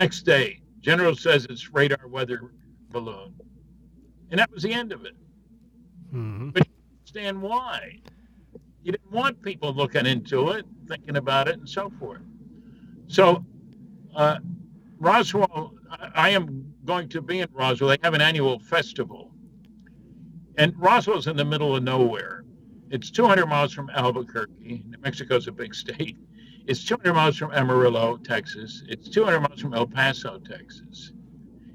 Next day, General says it's radar weather balloon. And that was the end of it. Mm-hmm. But you understand why. You didn't want people looking into it, thinking about it, and so forth. So, uh, Roswell, I, I am going to be in Roswell. They have an annual festival. And Roswell's in the middle of nowhere. It's 200 miles from Albuquerque. New Mexico's a big state. It's 200 miles from Amarillo, Texas. It's 200 miles from El Paso, Texas.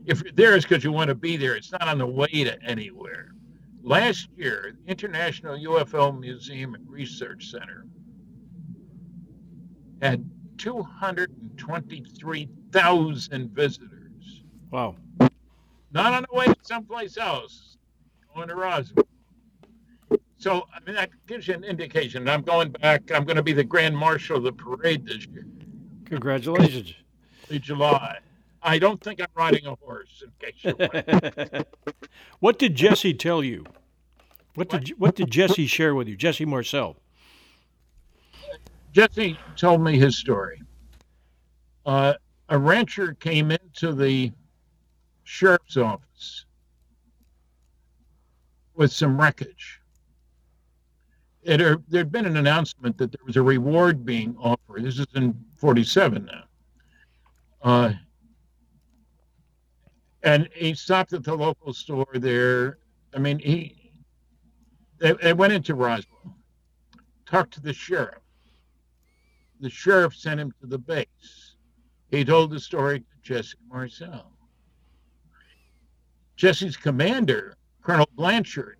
If you're there, it's because you want to be there. It's not on the way to anywhere. Last year, the International UFO Museum and Research Center had 223,000 visitors. Wow. Not on the way to someplace else, going to Roswell. So I mean that gives you an indication. I'm going back. I'm going to be the grand marshal of the parade this year. Congratulations. July. I don't think I'm riding a horse. In case you [LAUGHS] what did Jesse tell you? What, what did what did Jesse share with you? Jesse Marcel. Jesse told me his story. Uh, a rancher came into the sheriff's office with some wreckage it, er, there'd been an announcement that there was a reward being offered. This is in 47 now. Uh, and he stopped at the local store there. I mean, he they, they went into Roswell, talked to the sheriff. The sheriff sent him to the base. He told the story to Jesse Marcel. Jesse's commander, Colonel Blanchard,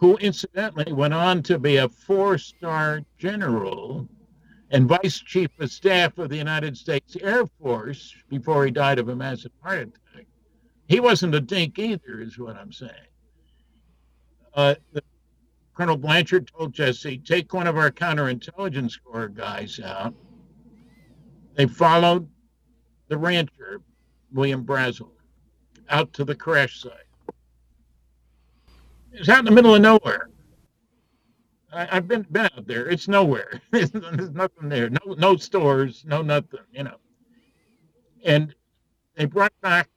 who incidentally went on to be a four star general and vice chief of staff of the United States Air Force before he died of a massive heart attack. He wasn't a dink either, is what I'm saying. Uh, the, Colonel Blanchard told Jesse, take one of our counterintelligence corps guys out. They followed the rancher, William Brazel, out to the crash site. It's out in the middle of nowhere. I, have been been out there. It's nowhere. [LAUGHS] There's nothing there. No no stores. No nothing. You know. And they brought back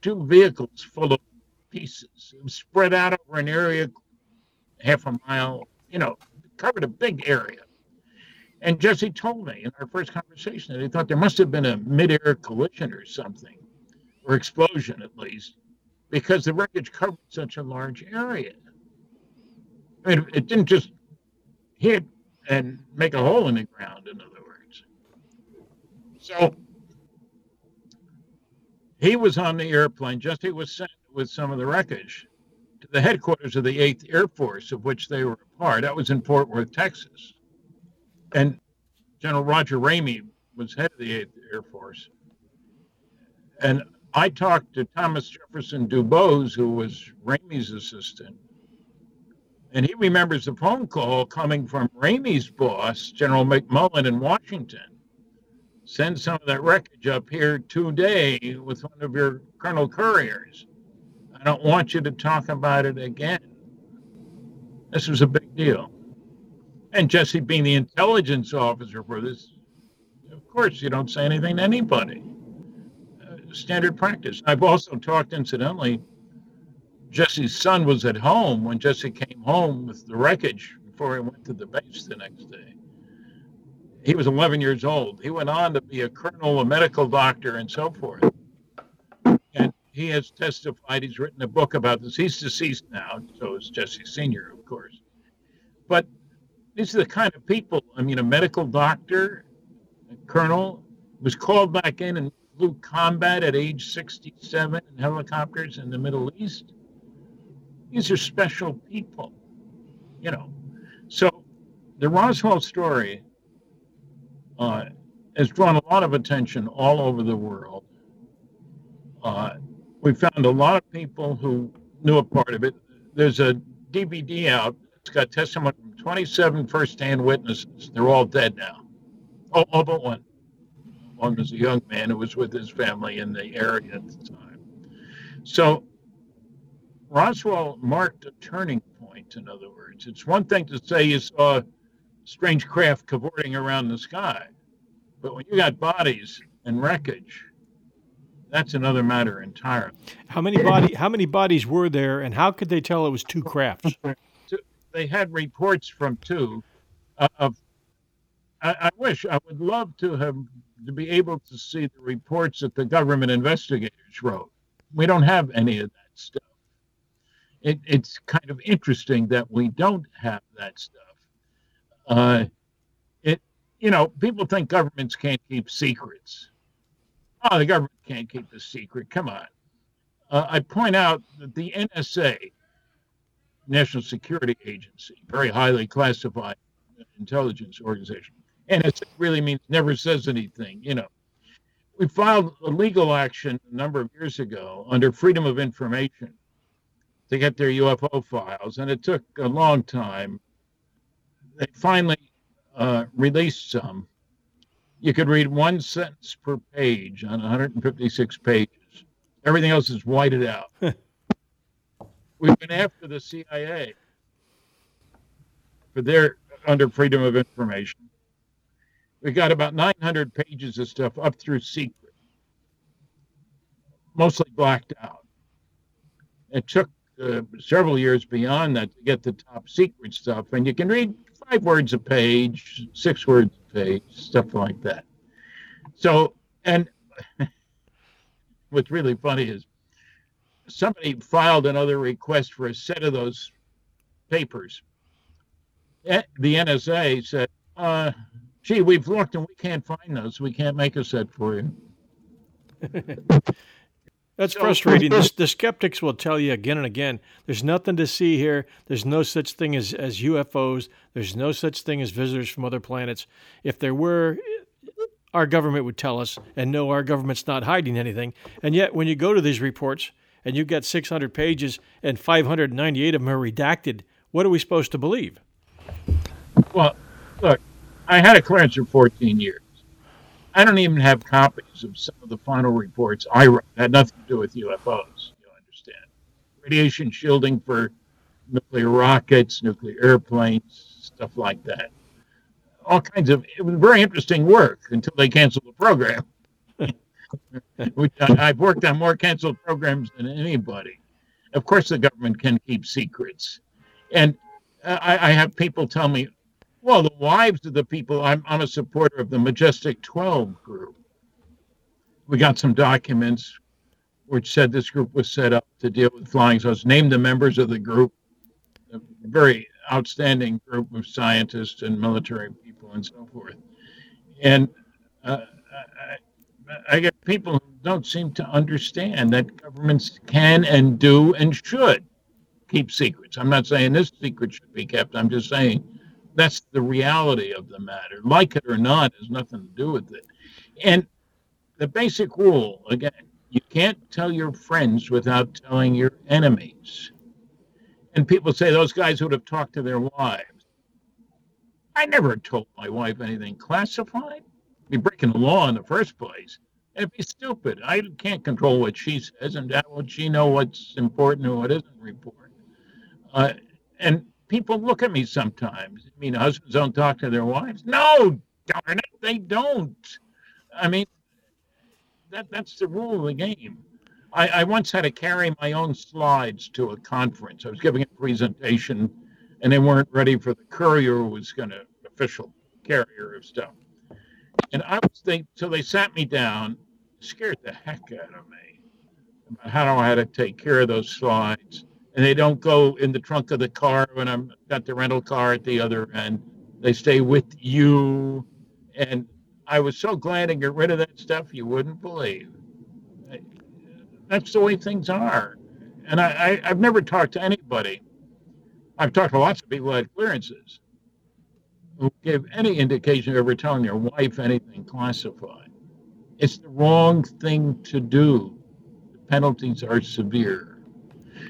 two vehicles full of pieces. Spread out over an area half a mile. You know, covered a big area. And Jesse told me in our first conversation that he thought there must have been a mid-air collision or something, or explosion at least, because the wreckage covered such a large area. It didn't just hit and make a hole in the ground, in other words. So he was on the airplane. Jesse was sent with some of the wreckage to the headquarters of the 8th Air Force, of which they were a part. That was in Fort Worth, Texas. And General Roger Ramey was head of the 8th Air Force. And I talked to Thomas Jefferson Dubose, who was Ramey's assistant, and he remembers the phone call coming from Ramey's boss, General McMullen in Washington. Send some of that wreckage up here today with one of your Colonel Couriers. I don't want you to talk about it again. This was a big deal. And Jesse being the intelligence officer for this, of course, you don't say anything to anybody. Standard practice. I've also talked, incidentally, Jesse's son was at home when Jesse came home with the wreckage before he went to the base the next day. He was 11 years old. He went on to be a colonel, a medical doctor, and so forth. And he has testified. He's written a book about this. He's deceased now, so is Jesse Sr., of course. But these are the kind of people. I mean, a medical doctor, a colonel, was called back in and flew combat at age 67 in helicopters in the Middle East these are special people, you know. So the Roswell story uh, has drawn a lot of attention all over the world. Uh, we found a lot of people who knew a part of it. There's a DVD out. It's got testimony from 27 first-hand witnesses. They're all dead now. Oh, all but one. One was a young man who was with his family in the area at the time. So Roswell marked a turning point, in other words. It's one thing to say you saw strange craft cavorting around the sky, but when you got bodies and wreckage, that's another matter entirely. How many body how many bodies were there and how could they tell it was two crafts? They had reports from two uh, of I, I wish I would love to have to be able to see the reports that the government investigators wrote. We don't have any of that stuff it, it's kind of interesting that we don't have that stuff. Uh, it, you know, people think governments can't keep secrets. Oh, the government can't keep the secret. Come on. Uh, I point out that the NSA, National Security Agency, very highly classified intelligence organization, NSA really means never says anything. You know, we filed a legal action a number of years ago under Freedom of Information to get their UFO files, and it took a long time. They finally uh, released some. You could read one sentence per page on 156 pages. Everything else is whited out. We've been after the CIA for their under freedom of information. We got about 900 pages of stuff up through secret, mostly blacked out. It took uh, several years beyond that to get the top secret stuff. And you can read five words a page, six words a page, stuff like that. So, and [LAUGHS] what's really funny is somebody filed another request for a set of those papers. The NSA said, uh, gee, we've looked and we can't find those. We can't make a set for you. [LAUGHS] That's frustrating. the, the, skeptics will tell you again and again there's nothing to see here. There's no such thing as, as UFOs. There's no such thing as visitors from other planets. If there were, our government would tell us, and no, our government's not hiding anything. And yet, when you go to these reports and you've got 600 pages and 598 of them are redacted, what are we supposed to believe? Well, look, I had a clearance for 14 years. I don't even have copies of some of the final reports I wrote. It had nothing to do with UFOs, you understand. Radiation shielding for nuclear rockets, nuclear airplanes, stuff like that. All kinds of, it was very interesting work until they canceled the program. [LAUGHS] Which I've worked on more canceled programs than anybody. Of course, the government can keep secrets. And I, I have people tell me, well, the wives of the people, I'm, I'm a supporter of the Majestic 12 group. We got some documents which said this group was set up to deal with flying saucers. Named the members of the group, a very outstanding group of scientists and military people and so forth. And uh, I, I, get people who don't seem to understand that governments can and do and should keep secrets. I'm not saying this secret should be kept. I'm just saying that's the reality of the matter. Like it or not has nothing to do with it. And the basic rule again, you can't tell your friends without telling your enemies. And people say those guys would have talked to their wives. I never told my wife anything classified. Be breaking the law in the first place. And it'd be stupid. I can't control what she says, and how would she know what's important and what isn't important? Uh, and people look at me sometimes. I mean, husbands don't talk to their wives. No, darn it, they don't. I mean, that that's the rule of the game. I, I once had to carry my own slides to a conference. I was giving a presentation, and they weren't ready for the courier who was going to official carrier of stuff. And I was they so they sat me down, scared the heck out of me about how do I had to take care of those slides. And they don't go in the trunk of the car when I'm got the rental car at the other end. They stay with you. And I was so glad to get rid of that stuff you wouldn't believe that's the way things are. And I, I, have never talked to anybody. I've talked to lots of people had clearances who gave any indication of ever telling their wife anything classified. It's the wrong thing to do. The penalties are severe.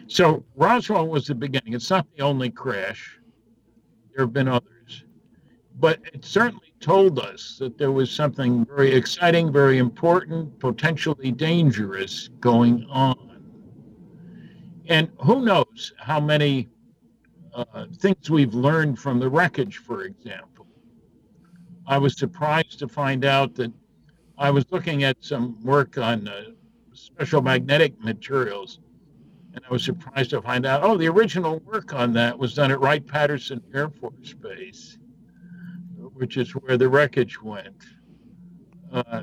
So Roswell was the beginning. It's not the only crash. There have been others. But it certainly told us that there was something very exciting, very important, potentially dangerous going on. And who knows how many uh, things we've learned from the wreckage, for example. I was surprised to find out that I was looking at some work on uh, special magnetic materials, and I was surprised to find out, oh, the original work on that was done at Wright Patterson Air Force Base which is where the wreckage went. Uh,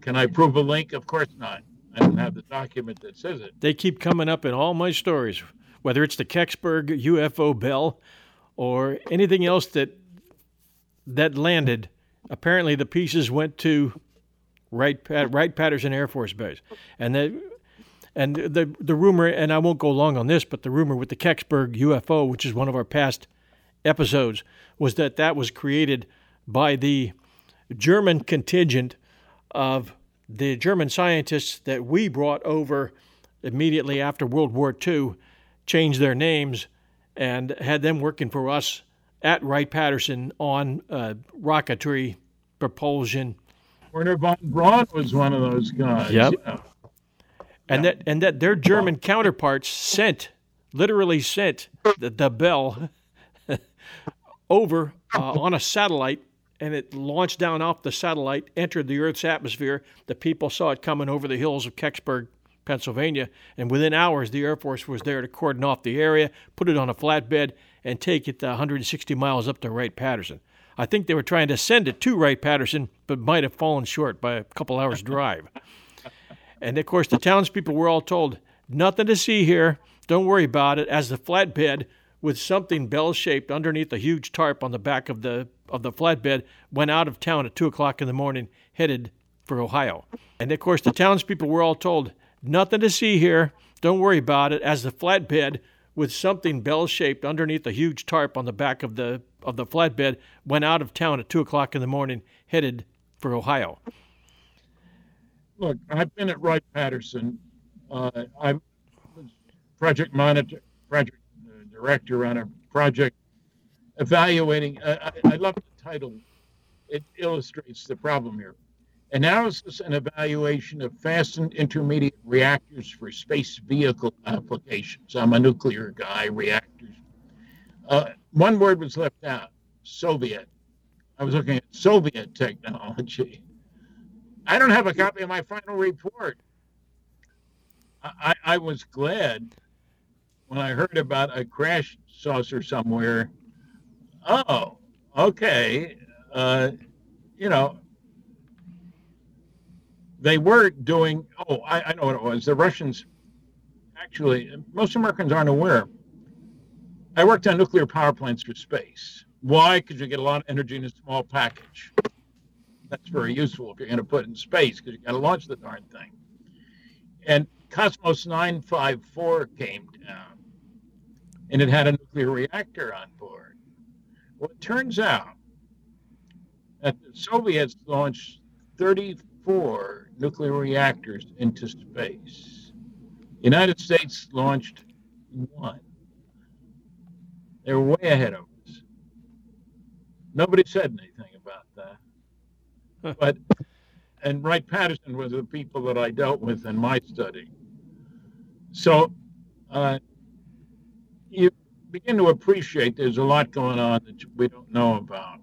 can I prove a link? Of course not. I don't have the document that says it. They keep coming up in all my stories, whether it's the Kecksburg UFO bell or anything else that that landed. Apparently, the pieces went to Wright Wright Patterson Air Force Base, and the and the the rumor, and I won't go long on this, but the rumor with the Kecksburg UFO, which is one of our past episodes, was that that was created by the German contingent of the German scientists that we brought over immediately after World War II, changed their names, and had them working for us at Wright Patterson on uh, rocketry propulsion. Wernher von Braun was one of those guys. Yep. Yeah. And that and that their German counterparts sent, literally sent the, the bell [LAUGHS] over uh, on a satellite and it launched down off the satellite, entered the Earth's atmosphere. The people saw it coming over the hills of Kecksburg, Pennsylvania, and within hours, the Air Force was there to cordon off the area, put it on a flatbed, and take it 160 miles up to Wright Patterson. I think they were trying to send it to Wright Patterson, but might have fallen short by a couple hours' drive. And of course, the townspeople were all told, nothing to see here, don't worry about it, as the flatbed with something bell shaped underneath a huge tarp on the back of the of the flatbed went out of town at two o'clock in the morning, headed for Ohio. And of course, the townspeople were all told, "Nothing to see here. Don't worry about it." As the flatbed with something bell shaped underneath a huge tarp on the back of the of the flatbed went out of town at two o'clock in the morning, headed for Ohio. Look, I've been at Wright Patterson. Uh, I'm project monitor, project director on a project evaluating. Uh, I, I love the title, it illustrates the problem here. Analysis and evaluation of fast and intermediate reactors for space vehicle applications. I'm a nuclear guy, reactors. Uh, one word was left out Soviet. I was looking at Soviet technology. I don't have a copy of my final report. I, I was glad when I heard about a crash saucer somewhere, oh, okay, uh, you know, they were doing. Oh, I, I know what it was. The Russians, actually, most Americans aren't aware. I worked on nuclear power plants for space. Why? Because you get a lot of energy in a small package. That's very useful if you're going to put in space because you've got to launch the darn thing. and Cosmos 954 came down, and it had a nuclear reactor on board. Well, it turns out that the Soviets launched 34 nuclear reactors into space. The United States launched one. They were way ahead of us. Nobody said anything. But and Wright Patterson was the people that I dealt with in my study. So uh, you begin to appreciate there's a lot going on that we don't know about.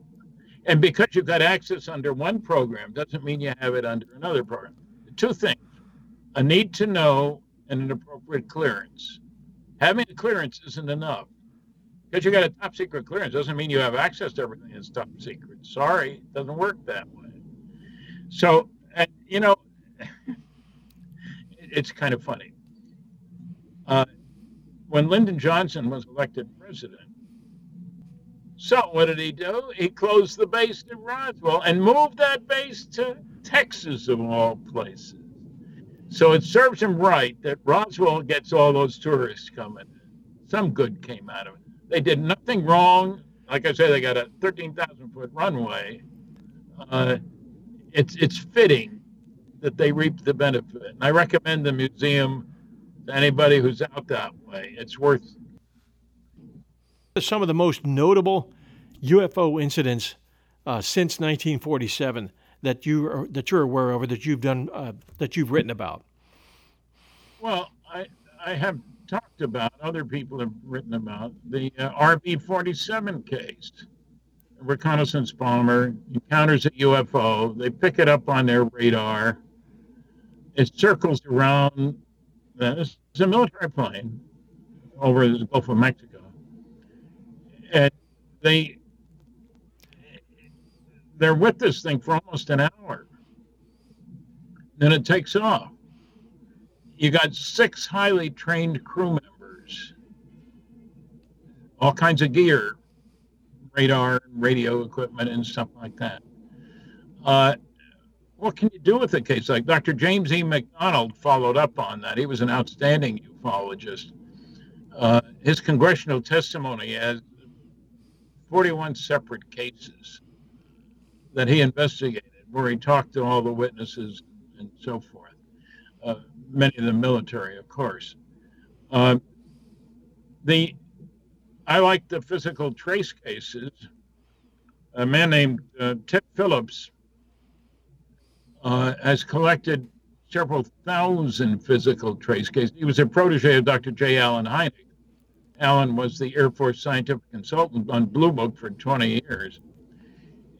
And because you've got access under one program doesn't mean you have it under another program. Two things a need to know and an appropriate clearance. Having a clearance isn't enough. Because you got a top secret clearance doesn't mean you have access to everything that's top secret. Sorry, it doesn't work that way. So, and, you know, [LAUGHS] it's kind of funny. Uh, when Lyndon Johnson was elected president, so what did he do? He closed the base in Roswell and moved that base to Texas, of all places. So it serves him right that Roswell gets all those tourists coming. Some good came out of it. They did nothing wrong. Like I say, they got a 13,000 foot runway. Uh, it's it's fitting that they reap the benefit. And I recommend the museum to anybody who's out that way. It's worth. Some of the most notable UFO incidents uh, since 1947 that you are, that you're aware of or that you've done uh, that you've written about. Well, I I have talked about. Other people have written about the uh, RB-47 case reconnaissance bomber encounters a UFO. They pick it up on their radar. It circles around. It's a military plane over the Gulf of Mexico, and they they're with this thing for almost an hour. Then it takes off. You got six highly trained crew members, all kinds of gear, radar, radio equipment, and stuff like that. Uh, what can you do with a case like Dr. James E. McDonald followed up on that? He was an outstanding ufologist. Uh, his congressional testimony has 41 separate cases that he investigated, where he talked to all the witnesses and so forth. Uh, many of the military, of course. Uh, the I like the physical trace cases. A man named uh, Ted Phillips uh, has collected several thousand physical trace cases. He was a protege of Dr. J. Allen Hynek. Allen was the Air Force scientific consultant on Blue Book for 20 years.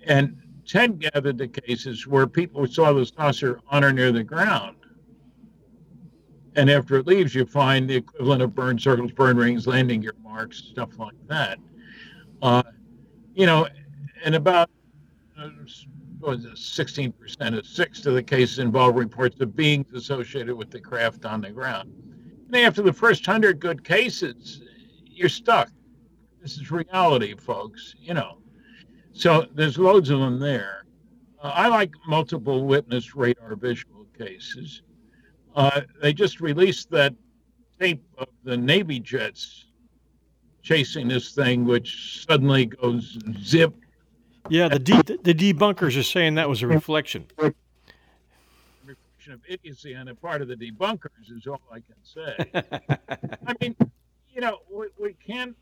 And Ted gathered the cases where people saw the saucer on or near the ground. And after it leaves, you find the equivalent of burn circles, burn rings, landing gear marks, stuff like that. Uh, you know, and about uh, was it, 16% of six of the cases involve reports of beings associated with the craft on the ground. And after the first hundred good cases, you're stuck. This is reality, folks. You know, so there's loads of them there. Uh, I like multiple witness radar visual cases. Uh, they just released that tape of the Navy jets chasing this thing, which suddenly goes zip. Yeah, the de- the debunkers are saying that was a reflection. Reflection of idiocy on the part of the debunkers is all I can say. [LAUGHS] I mean, you know, we, we can't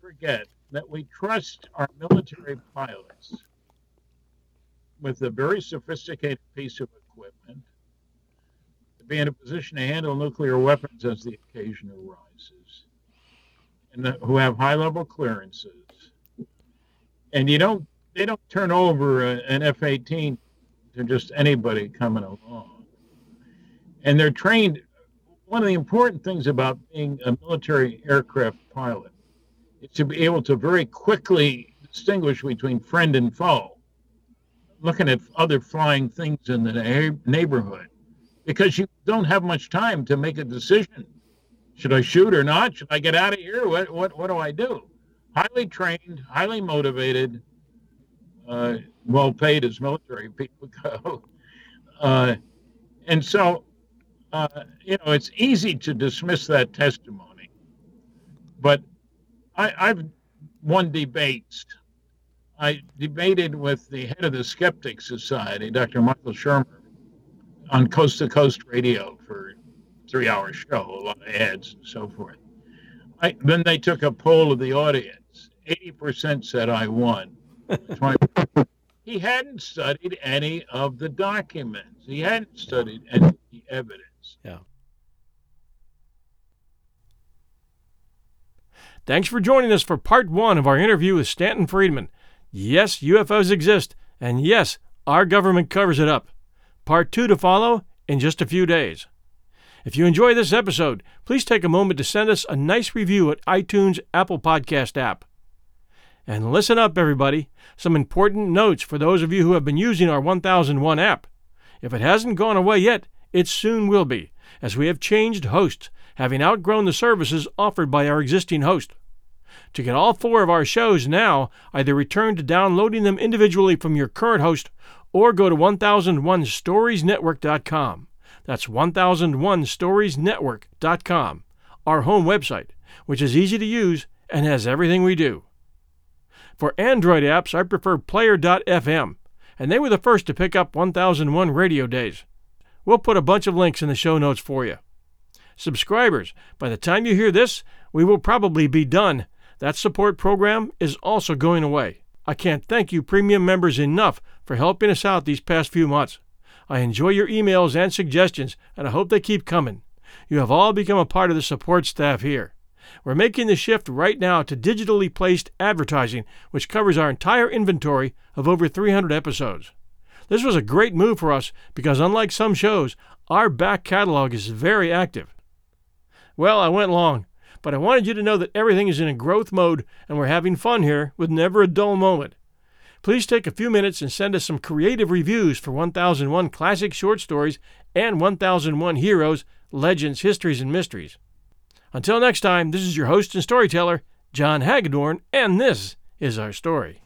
forget that we trust our military pilots with a very sophisticated piece of equipment be in a position to handle nuclear weapons as the occasion arises and the, who have high level clearances. And you don't, they don't turn over a, an F 18 to just anybody coming along. And they're trained. One of the important things about being a military aircraft pilot is to be able to very quickly distinguish between friend and foe, looking at other flying things in the neighborhood, because you don't have much time to make a decision. Should I shoot or not? Should I get out of here? What what what do I do? Highly trained, highly motivated, uh, well paid as military people [LAUGHS] go, uh, and so uh, you know, it's easy to dismiss that testimony, but I, I've won debates. I debated with the head of the Skeptic Society, Dr. Michael Shermer, on Coast to Coast Radio for three hour show, a lot of ads and so forth. I, then they took a poll of the audience. 80% said I won. [LAUGHS] he hadn't studied any of the documents. He hadn't studied any of the evidence. Yeah. Thanks for joining us for part one of our interview with Stanton Friedman. Yes, UFOs exist, and yes, our government covers it up. Part two to follow in just a few days. If you enjoy this episode, please take a moment to send us a nice review at iTunes Apple Podcast app. And listen up, everybody. Some important notes for those of you who have been using our 1001 app. If it hasn't gone away yet, it soon will be, as we have changed hosts, having outgrown the services offered by our existing host. To get all four of our shows now, either return to downloading them individually from your current host or go to 1001storiesnetwork.com. That's 1001storiesnetwork.com, our home website, which is easy to use and has everything we do. For Android apps, I prefer Player.fm, and they were the first to pick up 1001 radio days. We'll put a bunch of links in the show notes for you. Subscribers, by the time you hear this, we will probably be done. That support program is also going away. I can't thank you premium members enough for helping us out these past few months. I enjoy your emails and suggestions, and I hope they keep coming. You have all become a part of the support staff here. We're making the shift right now to digitally placed advertising, which covers our entire inventory of over 300 episodes. This was a great move for us because, unlike some shows, our back catalog is very active. Well, I went long, but I wanted you to know that everything is in a growth mode and we're having fun here with never a dull moment. Please take a few minutes and send us some creative reviews for 1001 Classic Short Stories and 1001 Heroes, Legends, Histories, and Mysteries. Until next time, this is your host and storyteller, John Hagedorn, and this is our story.